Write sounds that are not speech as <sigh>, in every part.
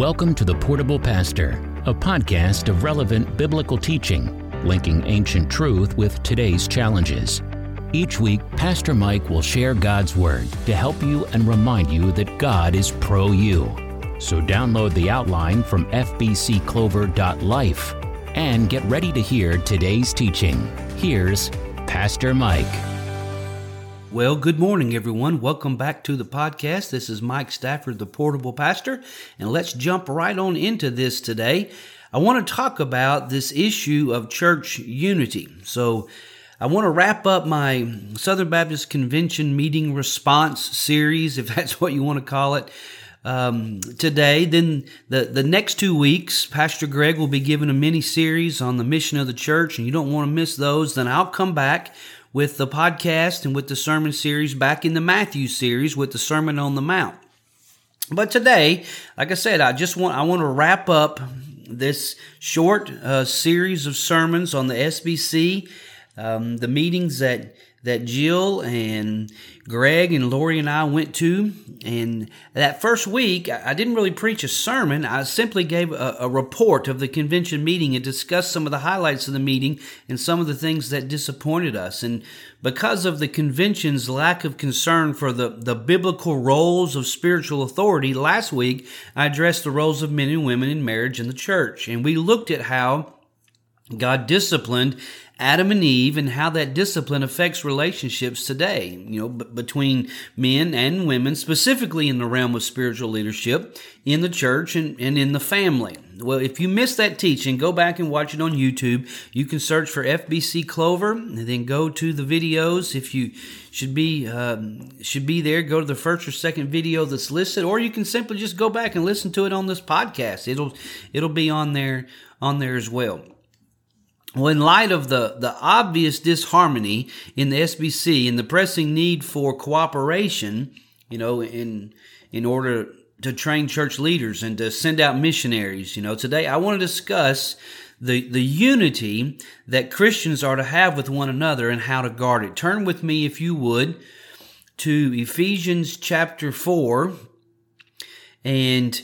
Welcome to The Portable Pastor, a podcast of relevant biblical teaching, linking ancient truth with today's challenges. Each week, Pastor Mike will share God's Word to help you and remind you that God is pro you. So download the outline from fbcclover.life and get ready to hear today's teaching. Here's Pastor Mike. Well, good morning, everyone. Welcome back to the podcast. This is Mike Stafford, the Portable Pastor, and let's jump right on into this today. I want to talk about this issue of church unity. So, I want to wrap up my Southern Baptist Convention meeting response series, if <laughs> that's what you want to call it, um, today. Then the, the next two weeks, Pastor Greg will be giving a mini series on the mission of the church, and you don't want to miss those. Then I'll come back with the podcast and with the sermon series back in the Matthew series with the Sermon on the Mount. But today, like I said, I just want I want to wrap up this short uh, series of sermons on the SBC, um, the meetings that that Jill and Greg and Lori and I went to. And that first week, I didn't really preach a sermon. I simply gave a, a, report of the convention meeting and discussed some of the highlights of the meeting and some of the things that disappointed us. And because of the convention's lack of concern for the, the biblical roles of spiritual authority, last week I addressed the roles of men and women in marriage in the church. And we looked at how God disciplined Adam and Eve and how that discipline affects relationships today, you know, b- between men and women, specifically in the realm of spiritual leadership in the church and, and in the family. Well, if you missed that teaching, go back and watch it on YouTube. You can search for FBC Clover and then go to the videos. If you should be um, should be there, go to the first or second video that's listed, or you can simply just go back and listen to it on this podcast. It'll it'll be on there on there as well. Well, in light of the, the obvious disharmony in the SBC and the pressing need for cooperation, you know, in, in order to train church leaders and to send out missionaries, you know, today I want to discuss the, the unity that Christians are to have with one another and how to guard it. Turn with me, if you would, to Ephesians chapter 4 and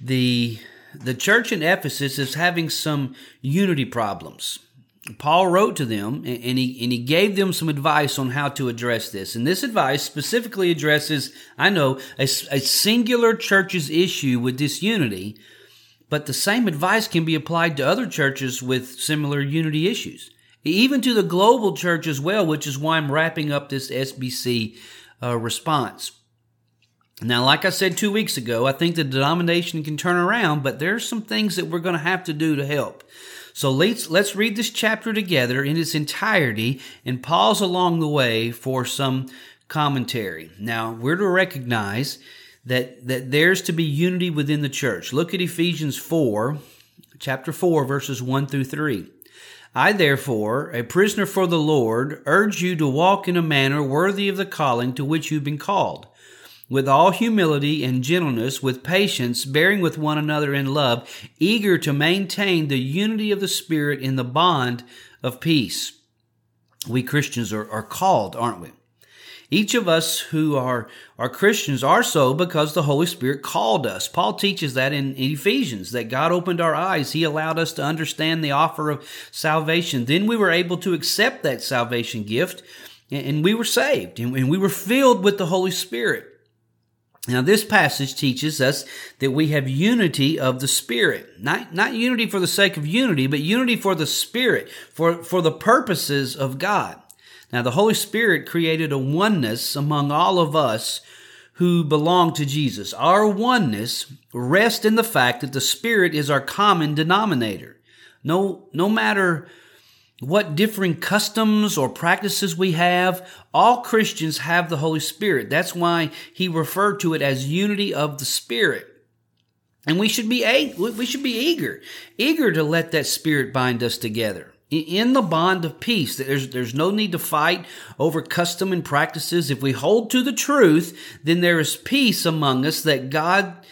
the the church in Ephesus is having some unity problems. Paul wrote to them and he, and he gave them some advice on how to address this. And this advice specifically addresses, I know, a, a singular church's issue with disunity, but the same advice can be applied to other churches with similar unity issues, even to the global church as well, which is why I'm wrapping up this SBC uh, response. Now, like I said two weeks ago, I think the denomination can turn around, but there's some things that we're going to have to do to help. So let's, let's read this chapter together in its entirety and pause along the way for some commentary. Now, we're to recognize that, that there's to be unity within the church. Look at Ephesians 4, chapter 4, verses 1 through 3. I, therefore, a prisoner for the Lord, urge you to walk in a manner worthy of the calling to which you've been called with all humility and gentleness, with patience, bearing with one another in love, eager to maintain the unity of the Spirit in the bond of peace. We Christians are, are called, aren't we? Each of us who are, are Christians are so because the Holy Spirit called us. Paul teaches that in, in Ephesians, that God opened our eyes. He allowed us to understand the offer of salvation. Then we were able to accept that salvation gift and we were saved and we were filled with the Holy Spirit. Now, this passage teaches us that we have unity of the Spirit. Not, not unity for the sake of unity, but unity for the Spirit, for, for the purposes of God. Now, the Holy Spirit created a oneness among all of us who belong to Jesus. Our oneness rests in the fact that the Spirit is our common denominator. No, no matter what differing customs or practices we have, all Christians have the Holy Spirit. That's why he referred to it as unity of the Spirit. And we should be we should be eager, eager to let that Spirit bind us together in the bond of peace. There's there's no need to fight over custom and practices. If we hold to the truth, then there is peace among us that God,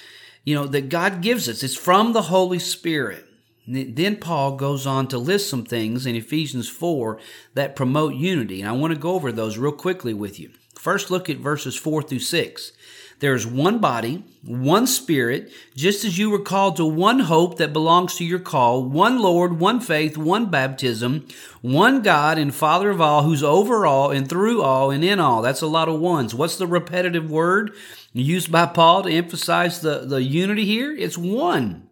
you know, that God gives us. It's from the Holy Spirit. Then Paul goes on to list some things in Ephesians 4 that promote unity. And I want to go over those real quickly with you. First, look at verses 4 through 6. There is one body, one spirit, just as you were called to one hope that belongs to your call, one Lord, one faith, one baptism, one God and Father of all, who's over all and through all and in all. That's a lot of ones. What's the repetitive word used by Paul to emphasize the, the unity here? It's one.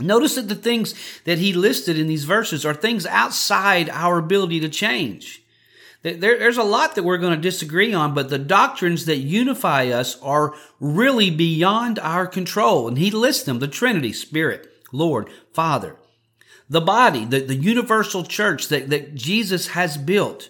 Notice that the things that he listed in these verses are things outside our ability to change. There, there's a lot that we're going to disagree on, but the doctrines that unify us are really beyond our control. And he lists them the Trinity, Spirit, Lord, Father, the body, the, the universal church that, that Jesus has built,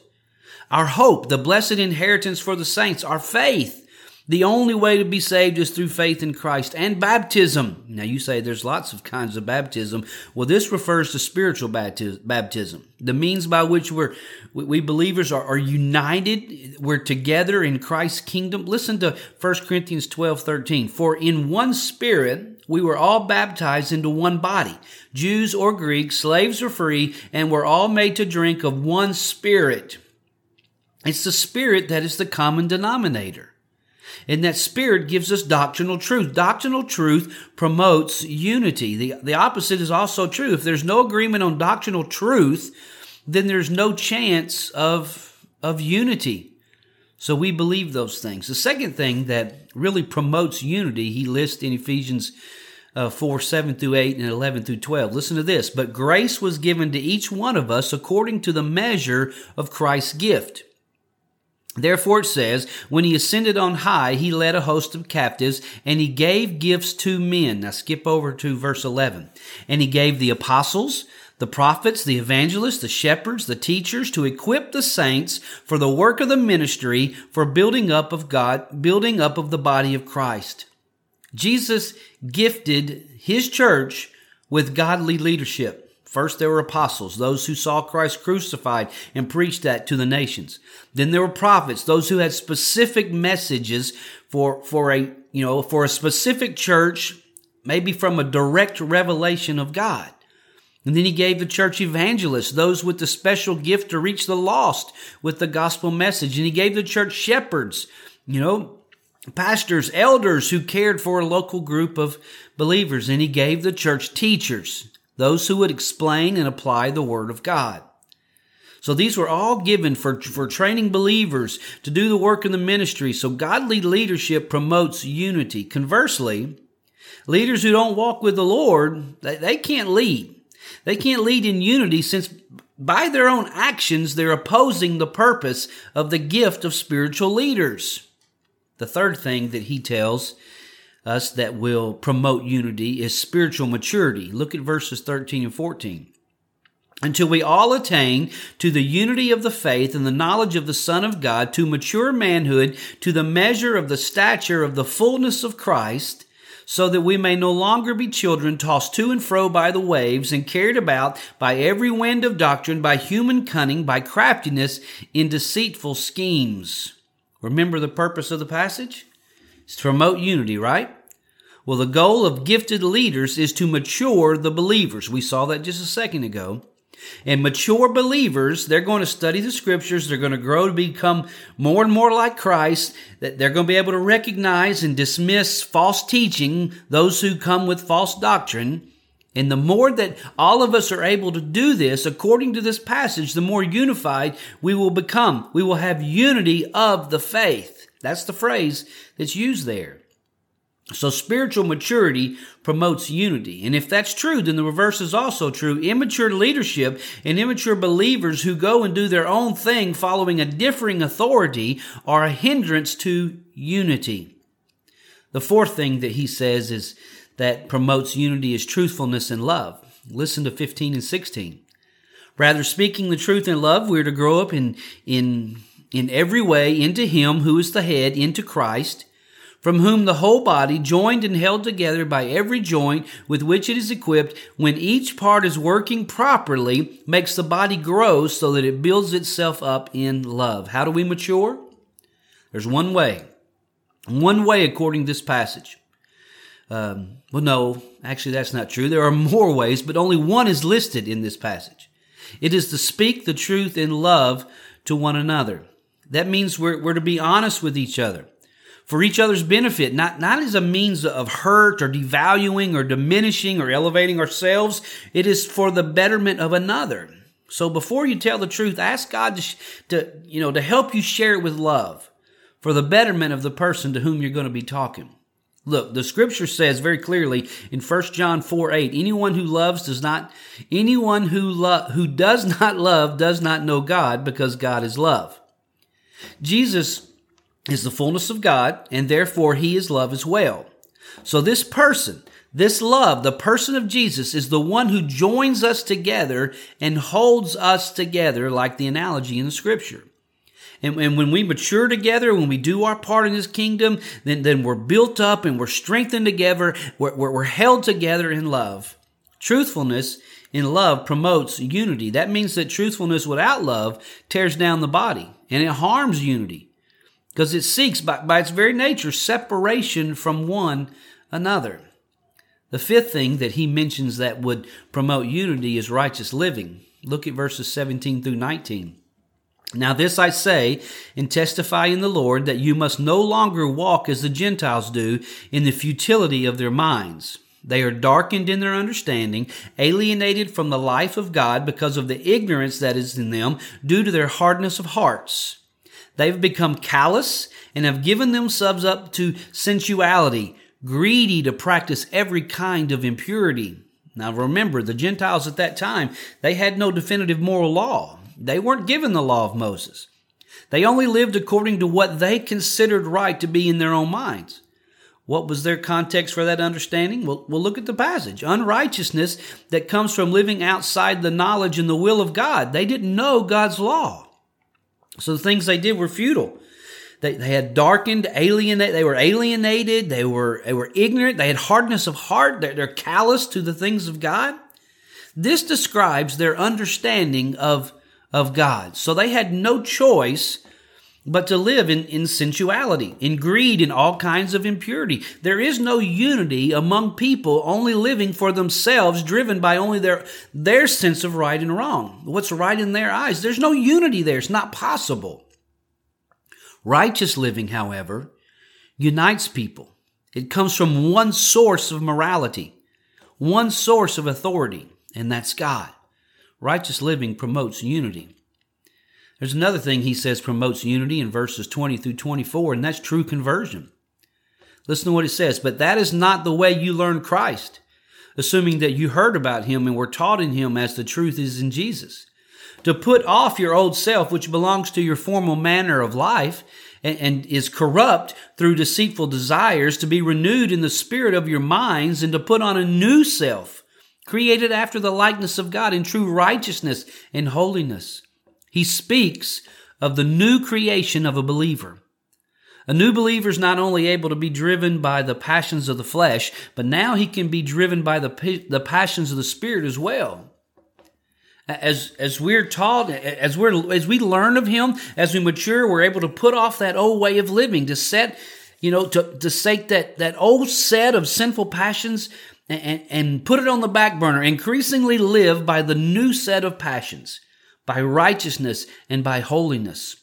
our hope, the blessed inheritance for the saints, our faith, the only way to be saved is through faith in Christ and baptism. Now you say there's lots of kinds of baptism. Well, this refers to spiritual baptism, the means by which we're, we believers are, are united. We're together in Christ's kingdom. Listen to 1 Corinthians 12, 13. For in one spirit, we were all baptized into one body, Jews or Greeks, slaves or free, and we're all made to drink of one spirit. It's the spirit that is the common denominator. And that spirit gives us doctrinal truth. Doctrinal truth promotes unity. The, the opposite is also true. If there's no agreement on doctrinal truth, then there's no chance of, of unity. So we believe those things. The second thing that really promotes unity, he lists in Ephesians uh, 4, 7 through 8 and 11 through 12. Listen to this. But grace was given to each one of us according to the measure of Christ's gift. Therefore it says, when he ascended on high, he led a host of captives and he gave gifts to men. Now skip over to verse 11. And he gave the apostles, the prophets, the evangelists, the shepherds, the teachers to equip the saints for the work of the ministry, for building up of God, building up of the body of Christ. Jesus gifted his church with godly leadership. First, there were apostles, those who saw Christ crucified and preached that to the nations. Then there were prophets, those who had specific messages for, for a, you know, for a specific church, maybe from a direct revelation of God. And then he gave the church evangelists, those with the special gift to reach the lost with the gospel message. And he gave the church shepherds, you know, pastors, elders who cared for a local group of believers. And he gave the church teachers, those who would explain and apply the Word of God. So these were all given for, for training believers to do the work in the ministry. So godly leadership promotes unity. Conversely, leaders who don't walk with the Lord, they, they can't lead. They can't lead in unity since by their own actions, they're opposing the purpose of the gift of spiritual leaders. The third thing that he tells us that will promote unity is spiritual maturity. Look at verses 13 and 14 until we all attain to the unity of the faith and the knowledge of the Son of God, to mature manhood, to the measure of the stature of the fullness of Christ, so that we may no longer be children tossed to and fro by the waves and carried about by every wind of doctrine, by human cunning, by craftiness in deceitful schemes. Remember the purpose of the passage? It's to promote unity, right? Well, the goal of gifted leaders is to mature the believers. We saw that just a second ago. And mature believers, they're going to study the scriptures. They're going to grow to become more and more like Christ. That they're going to be able to recognize and dismiss false teaching, those who come with false doctrine. And the more that all of us are able to do this, according to this passage, the more unified we will become. We will have unity of the faith. That's the phrase that's used there. So spiritual maturity promotes unity. And if that's true, then the reverse is also true. Immature leadership and immature believers who go and do their own thing following a differing authority are a hindrance to unity. The fourth thing that he says is that promotes unity is truthfulness and love. Listen to 15 and 16. Rather, speaking the truth in love, we're to grow up in, in in every way into him who is the head, into Christ, from whom the whole body, joined and held together by every joint with which it is equipped, when each part is working properly, makes the body grow so that it builds itself up in love. How do we mature? There's one way. One way according to this passage. Um, well, no, actually, that's not true. There are more ways, but only one is listed in this passage. It is to speak the truth in love to one another. That means we're, we're to be honest with each other for each other's benefit, not, not as a means of hurt or devaluing or diminishing or elevating ourselves. It is for the betterment of another. So before you tell the truth, ask God to, to, you know, to help you share it with love for the betterment of the person to whom you're going to be talking. Look, the scripture says very clearly in 1 John 4 8, anyone who loves does not, anyone who love, who does not <laughs> love does not know God because God is love. Jesus is the fullness of God, and therefore he is love as well. So this person, this love, the person of Jesus is the one who joins us together and holds us together, like the analogy in the scripture. And, and, when we mature together, when we do our part in His kingdom, then, then we're built up and we're strengthened together. We're, we're, we're held together in love. Truthfulness in love promotes unity. That means that truthfulness without love tears down the body and it harms unity because it seeks by, by its very nature separation from one another. The fifth thing that he mentions that would promote unity is righteous living. Look at verses 17 through 19. Now, this I say and testify in the Lord that you must no longer walk as the Gentiles do in the futility of their minds. They are darkened in their understanding, alienated from the life of God because of the ignorance that is in them due to their hardness of hearts. They've become callous and have given themselves up to sensuality, greedy to practice every kind of impurity. Now remember, the Gentiles at that time, they had no definitive moral law. They weren't given the law of Moses. They only lived according to what they considered right to be in their own minds. What was their context for that understanding? Well, we'll look at the passage. Unrighteousness that comes from living outside the knowledge and the will of God. They didn't know God's law. So the things they did were futile. They, they had darkened, alienated, they were alienated, they were, they were ignorant, they had hardness of heart, they're, they're callous to the things of God. This describes their understanding of, of God. So they had no choice but to live in, in sensuality, in greed, in all kinds of impurity. There is no unity among people only living for themselves, driven by only their, their sense of right and wrong. What's right in their eyes. There's no unity there. It's not possible. Righteous living, however, unites people. It comes from one source of morality, one source of authority, and that's God. Righteous living promotes unity. There's another thing he says promotes unity in verses 20 through 24, and that's true conversion. Listen to what it says. But that is not the way you learn Christ, assuming that you heard about him and were taught in him as the truth is in Jesus. To put off your old self, which belongs to your former manner of life and, and is corrupt through deceitful desires, to be renewed in the spirit of your minds, and to put on a new self, created after the likeness of God in true righteousness and holiness. He speaks of the new creation of a believer. A new believer is not only able to be driven by the passions of the flesh, but now he can be driven by the, the passions of the spirit as well. As, as we're taught, as we're, as we learn of him, as we mature, we're able to put off that old way of living, to set, you know, to, to take that, that old set of sinful passions and, and put it on the back burner, increasingly live by the new set of passions by righteousness and by holiness.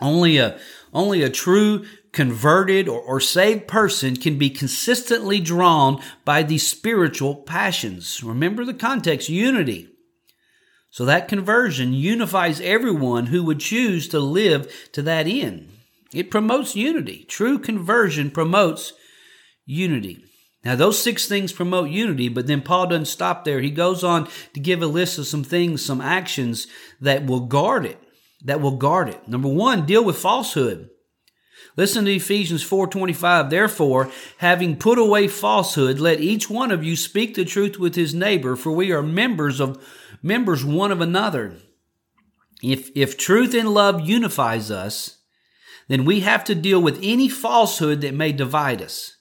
Only a, only a true converted or, or saved person can be consistently drawn by these spiritual passions. Remember the context, unity. So that conversion unifies everyone who would choose to live to that end. It promotes unity. True conversion promotes unity. Now, those six things promote unity, but then Paul doesn't stop there. He goes on to give a list of some things, some actions that will guard it, that will guard it. Number one, deal with falsehood. Listen to Ephesians 4:25. Therefore, having put away falsehood, let each one of you speak the truth with his neighbor, for we are members of members one of another. If if truth and love unifies us, then we have to deal with any falsehood that may divide us.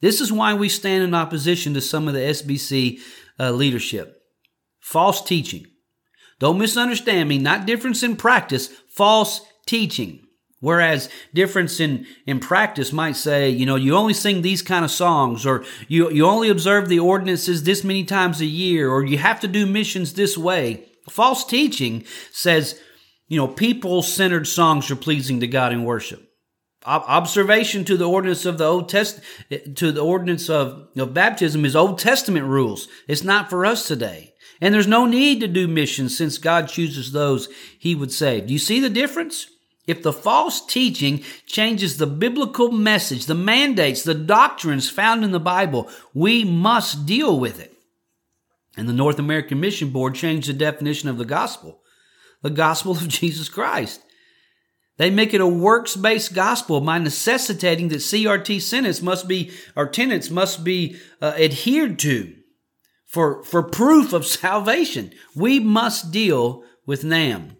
This is why we stand in opposition to some of the SBC uh, leadership. False teaching. Don't misunderstand me, not difference in practice, false teaching. Whereas difference in, in practice might say, you know, you only sing these kind of songs, or you, you only observe the ordinances this many times a year, or you have to do missions this way. False teaching says, you know, people centered songs are pleasing to God in worship. Observation to the ordinance of the Old Test to the ordinance of, of baptism is Old Testament rules. It's not for us today. And there's no need to do missions since God chooses those he would save. Do you see the difference? If the false teaching changes the biblical message, the mandates, the doctrines found in the Bible, we must deal with it. And the North American Mission Board changed the definition of the gospel the gospel of <laughs> Jesus Christ. They make it a works based gospel by necessitating that CRT sentence must be, or tenets must be uh, adhered to for, for proof of <laughs> salvation. We must deal with NAMB.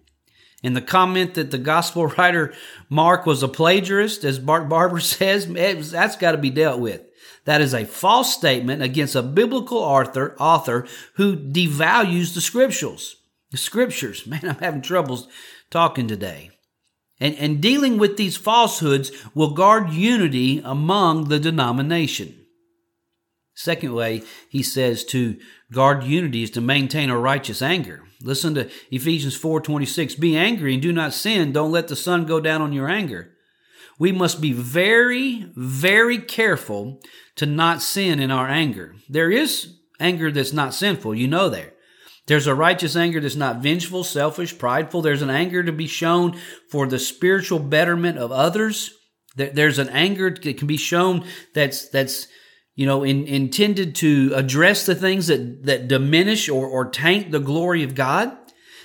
And the comment that the gospel <laughs> writer Mark was a plagiarist, as Bart Barber <laughs> says, that's got to be dealt with. That is a false statement against a biblical author, author who devalues the scriptures. The scriptures. Man, I'm having troubles talking today. And, and dealing with these falsehoods will guard unity among the denomination. Second way he says to guard unity is to maintain a righteous anger. Listen to Ephesians 4:26, be angry and do not sin, don't let the sun go down on your anger. We must be very very careful to not sin in our anger. There is anger that's not sinful, you know there. There's a righteous anger that's not vengeful, selfish, prideful. There's an anger to be shown for the spiritual betterment of others. There's an anger that can be shown that's that's you know in, intended to address the things that that diminish or or taint the glory of God.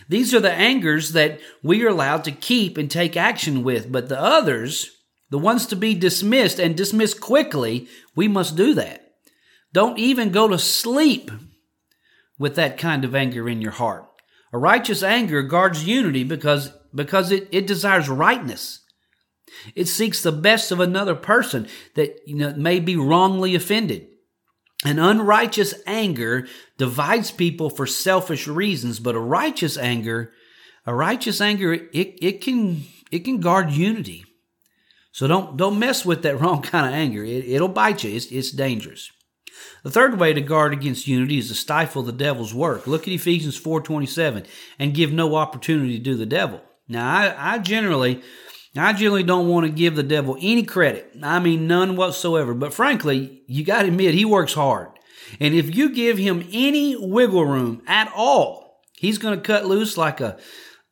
These are the angers that we are allowed to keep and take action with, but the others, the ones to be dismissed and dismissed quickly, we must do that. Don't even go to sleep with that kind of anger in your heart. A righteous anger guards unity because, because it, it desires rightness. It seeks the best of another person that you know, may be wrongly offended. An unrighteous anger divides people for selfish reasons, but a righteous anger, a righteous anger, it, it can, it can guard unity. So don't, don't mess with that <laughs> wrong kind of anger. It, it'll bite you. It's, it's dangerous. The third way to guard against unity is to stifle the devil's work. Look at Ephesians 4:27 and give no opportunity to do the devil. Now, I, I generally I generally don't want to give the devil any credit. I mean none whatsoever, but frankly, you got to admit he works hard. And if you give him any wiggle room at all, he's going to cut loose like a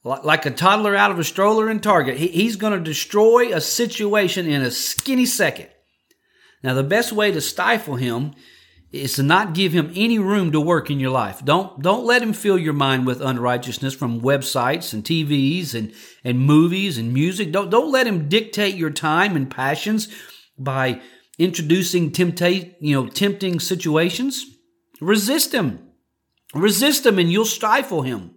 like a toddler out of a stroller in Target. he's going to destroy a situation in a skinny second. Now, the best way to stifle him is to not give him any room to work in your life. Don't don't let him fill your mind with unrighteousness from websites and TVs and and movies and music. Don't don't let him dictate your time and passions by introducing temptate, you know, tempting situations. Resist him. Resist him and you'll stifle him.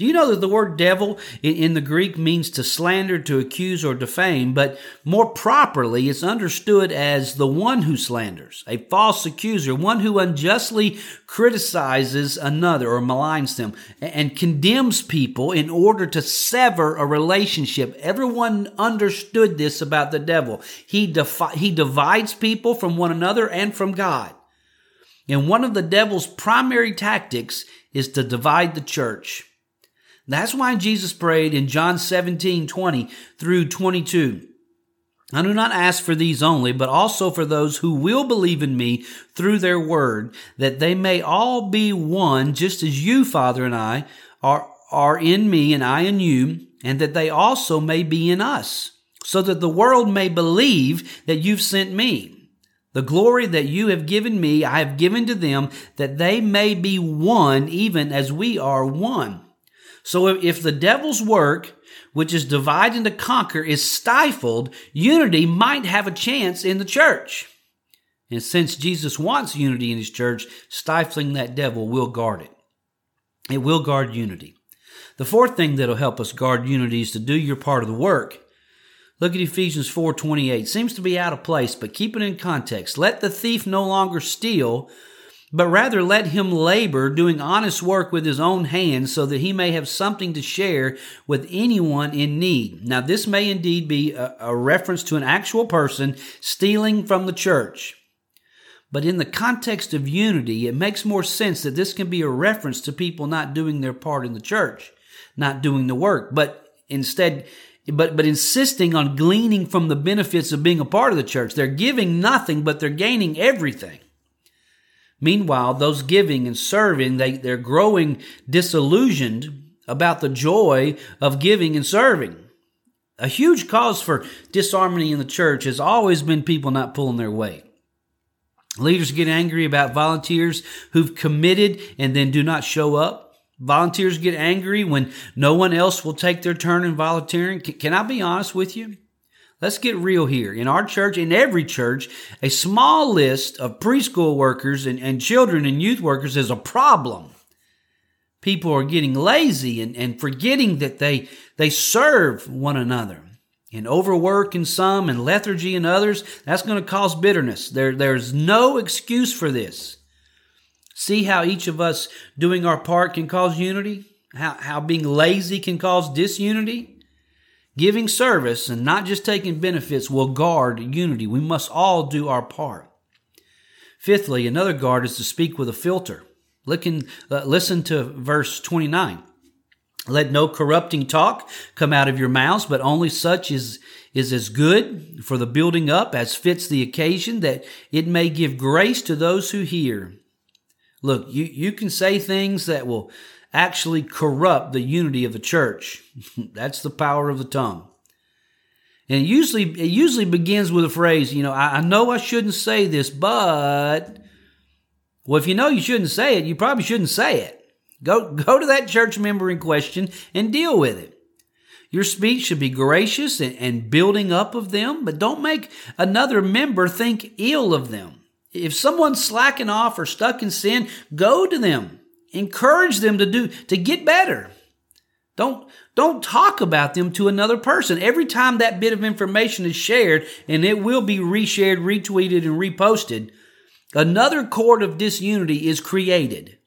Do you know that the word devil in the Greek means to slander, to accuse, or defame, but more properly it's understood as the one who slanders, a false accuser, one who unjustly criticizes another or maligns them and condemns people in order to sever a relationship. Everyone understood this about the devil. He, defi- he divides people from one another and from God. And one of the devil's primary tactics is to divide the church. That's why Jesus prayed in John 17, 20 through 22. I do not ask for these only, but also for those who will believe in me through their word, that they may all be one, just as you, Father, and I are, are in me and I in you, and that they also may be in us, so that the world may believe that you've sent me. The glory that you have given me, I have given to them, that they may be one, even as we are one. So if the devil's work, which is divide and to conquer, is stifled, unity might have a chance in the church. And since Jesus wants unity in his church, stifling that devil will guard it. It will guard unity. The fourth thing that'll help us guard unity is to do your part of the work. Look at Ephesians 4:28. Seems to be out of place, but keep it in context. Let the thief no longer steal, but rather let him labor doing honest work with his own hands so that he may have something to share with anyone in need. Now, this may indeed be a, a, reference to an actual person stealing from the church. But in the context of unity, it makes more sense that this can be a reference to people not doing their part in the church, not doing the work. But instead but but insisting on gleaning from the benefits of being a part of the church. They're giving nothing, but they're gaining everything. Meanwhile, those giving and serving, they, they're growing disillusioned about the joy of giving and serving. A huge cause for disharmony in the church has always been people not pulling their weight. Leaders get angry about volunteers who've committed and then do not show up. Volunteers get angry when no one else will take their turn in volunteering. Can I be honest with you? Let's get real here. In our church, in every church, a small list of preschool workers and, and children and youth workers is a problem. People are getting lazy and, and forgetting that they, they serve one another. And overwork in some and lethargy in others, that's going to cause bitterness. There, there's no excuse for this. See how each of us doing our part can cause unity? How, how being lazy can cause disunity? Giving service and not just taking benefits will guard unity. We must all do our part. Fifthly, another guard is to speak with a filter. Listen, uh, listen to verse 29. Let no corrupting talk come out of your mouths, but only such as is as good for the building up as fits the occasion, that it may give grace to those who hear. Look, you, you can say things that will actually corrupt the unity of the church. <laughs> That's the power of the tongue. And it usually, it usually begins with a phrase, you know, I, I know I shouldn't say this, but, well, if you know you shouldn't say it, you probably shouldn't say it. Go, go to that church member in question and deal with it. Your speech should be gracious and, and building up of them, but don't make another member think ill of them. If someone's slacking off or stuck in sin, go to them. Encourage them to do, to get better. Don't, don't talk about them to another person. Every time that bit of information is shared, and it will be reshared, retweeted, and reposted, another cord of disunity is created.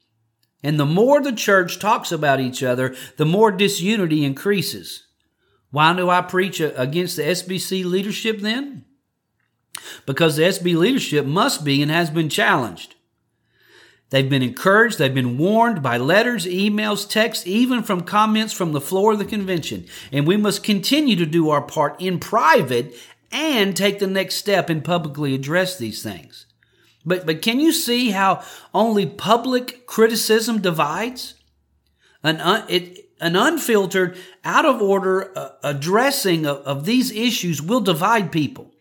And the more the church talks about each other, the more disunity increases. Why do I preach against the SBC leadership then? because the SB leadership must be and has been challenged. They've been encouraged, they've been warned by letters, emails, texts, even from comments from the floor of the convention. And we must continue to do our part in private and take the next step and publicly address these things. But, but can you see how only public criticism divides? An, un, it, an unfiltered, out of order uh, addressing of, of these issues will divide people.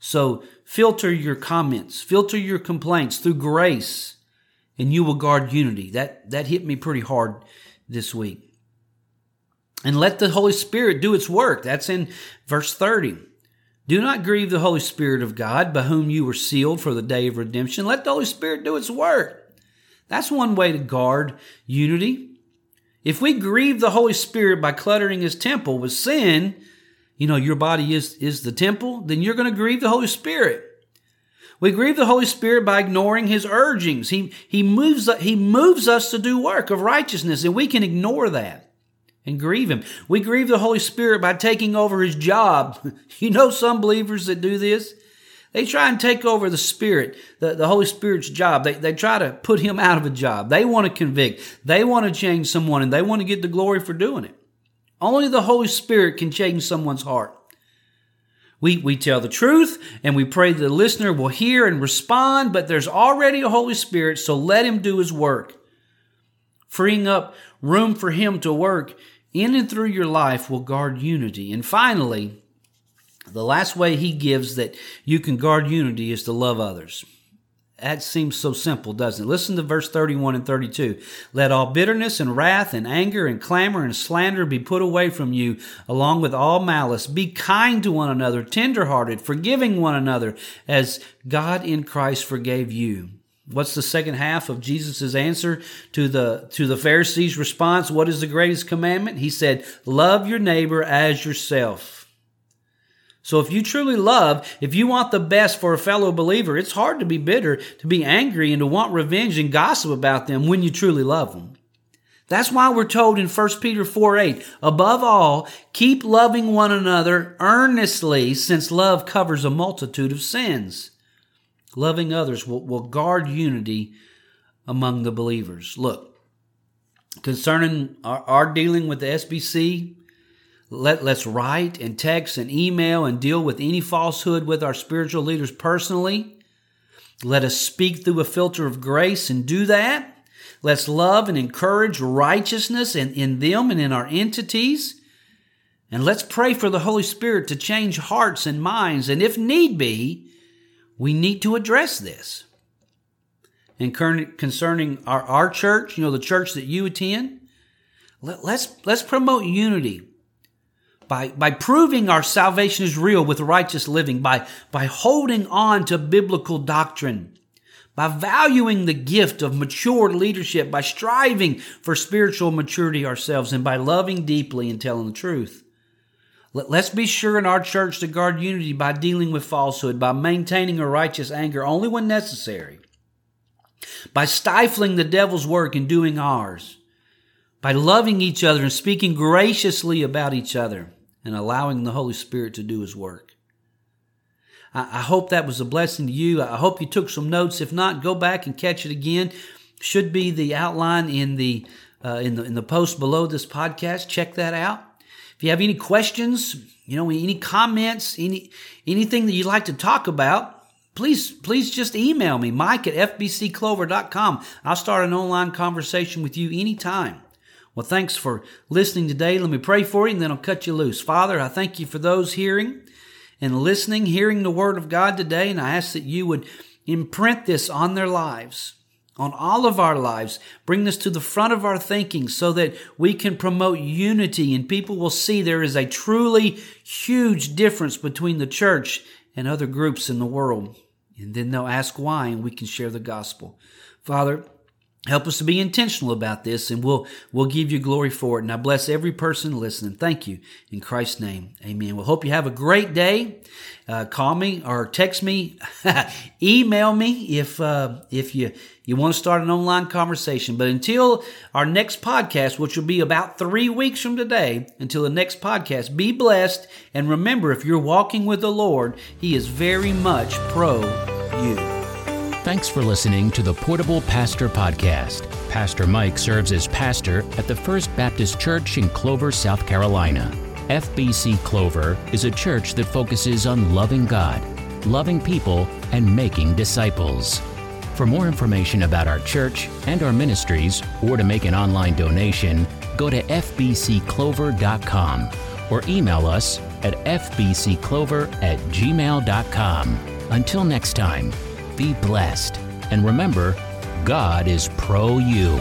So filter your comments, filter your complaints through grace, and you will guard unity. That, that hit me pretty hard this week. And let the Holy Spirit do its work. That's in verse 30. Do not grieve the Holy Spirit of God, by whom you were sealed for the day of redemption. Let the Holy Spirit do its work. That's one way to guard unity. If we grieve the Holy Spirit by cluttering his temple with sin, you know, your body is, is the temple, then you're going to grieve the Holy Spirit. We grieve the Holy Spirit by ignoring His urgings. He, he, moves, he moves us to do work of righteousness, and we can ignore that and grieve Him. We grieve the Holy Spirit by taking over His job. <laughs> You know, some believers that do this, they try and take over the Spirit, the, the Holy Spirit's job. They, they try to put Him out of a job. They want to convict. They want to change someone, and they want to get the glory for doing it. Only the Holy Spirit can change someone's heart. We, we tell the truth and we pray the listener will hear and respond, but there's already a Holy Spirit, so let him do his work. Freeing up room for him to work in and through your life will guard unity. And finally, the last way he gives that you can guard unity is to love others. That seems so simple, doesn't it? Listen to verse 31 and 32. Let all bitterness and wrath and anger and clamor and slander be put away from you, along with all malice. Be kind to one another, tenderhearted, forgiving one another, as God in Christ forgave you. What's the second half of Jesus' answer to the, to the Pharisees' response? What is the greatest commandment? He said, love your neighbor as yourself. So if you truly love, if you want the best for a fellow believer, it's hard to be bitter, to be angry, and to want revenge and gossip about them when you truly love them. That's why we're told in 1 Peter 4 8, above all, keep loving one another earnestly, since love covers a multitude of sins. Loving others will, will guard unity among the believers. Look, concerning our, our dealing with the SBC, Let, let's write and text and email and deal with any falsehood with our spiritual leaders personally. Let us speak through a filter of grace and do that. Let's love and encourage righteousness in, in them and in our entities. And let's pray for the Holy Spirit to change hearts and minds. And if need be, we need to address this. And concerning our, our church, you know, the church that you attend, let, let's, let's promote unity by, by proving our salvation is real with righteous living, by, by holding on to biblical doctrine, by valuing the gift of mature leadership, by striving for spiritual maturity ourselves, and by loving deeply and telling the truth. Let, let's be sure in our church to guard unity by dealing with falsehood, by maintaining a righteous anger only when necessary, by stifling the devil's work and doing ours, by loving each other and speaking graciously about each other and allowing the Holy Spirit to do His work. I, hope that was a blessing to you. I hope you took some notes. If not, go back and catch it again. Should be the outline in the uh, in the in the post below this podcast. Check that out. If you have any questions, you know, any comments, any anything that you'd like to talk about, please please just email me, Mike at fbcclover.com. I'll start an online conversation with you anytime. Well, thanks for listening today. Let me pray for you and then I'll cut you loose. Father, I thank you for those hearing and listening, hearing the word of God today, and I ask that you would imprint this on their lives, on all of our lives. Bring this to the front of our thinking so that we can promote unity and people will see there is a truly huge difference between the church and other groups in the world. And then they'll ask why, and we can share the gospel. Father, Help us to be intentional about this and we'll, we'll give you glory for it. And I bless every person listening. Thank you. In Christ's name. Amen. We'll hope you have a great day. Uh, call me or text me, <laughs> email me if, uh, if you, you want to start an online conversation. But until our next podcast, which will be about three weeks from today, until the next podcast, be blessed. And remember, if you're walking with the Lord, He is very much pro you. Thanks for listening to the Portable Pastor Podcast. Pastor Mike serves as pastor at the First Baptist Church in Clover, South Carolina. FBC Clover is a church that focuses on loving God, loving people, and making disciples. For more information about our church and our ministries, or to make an online donation, go to fbcclover.com or email us at fbcclover at gmail.com. Until next time, be blessed. And remember, God is pro you.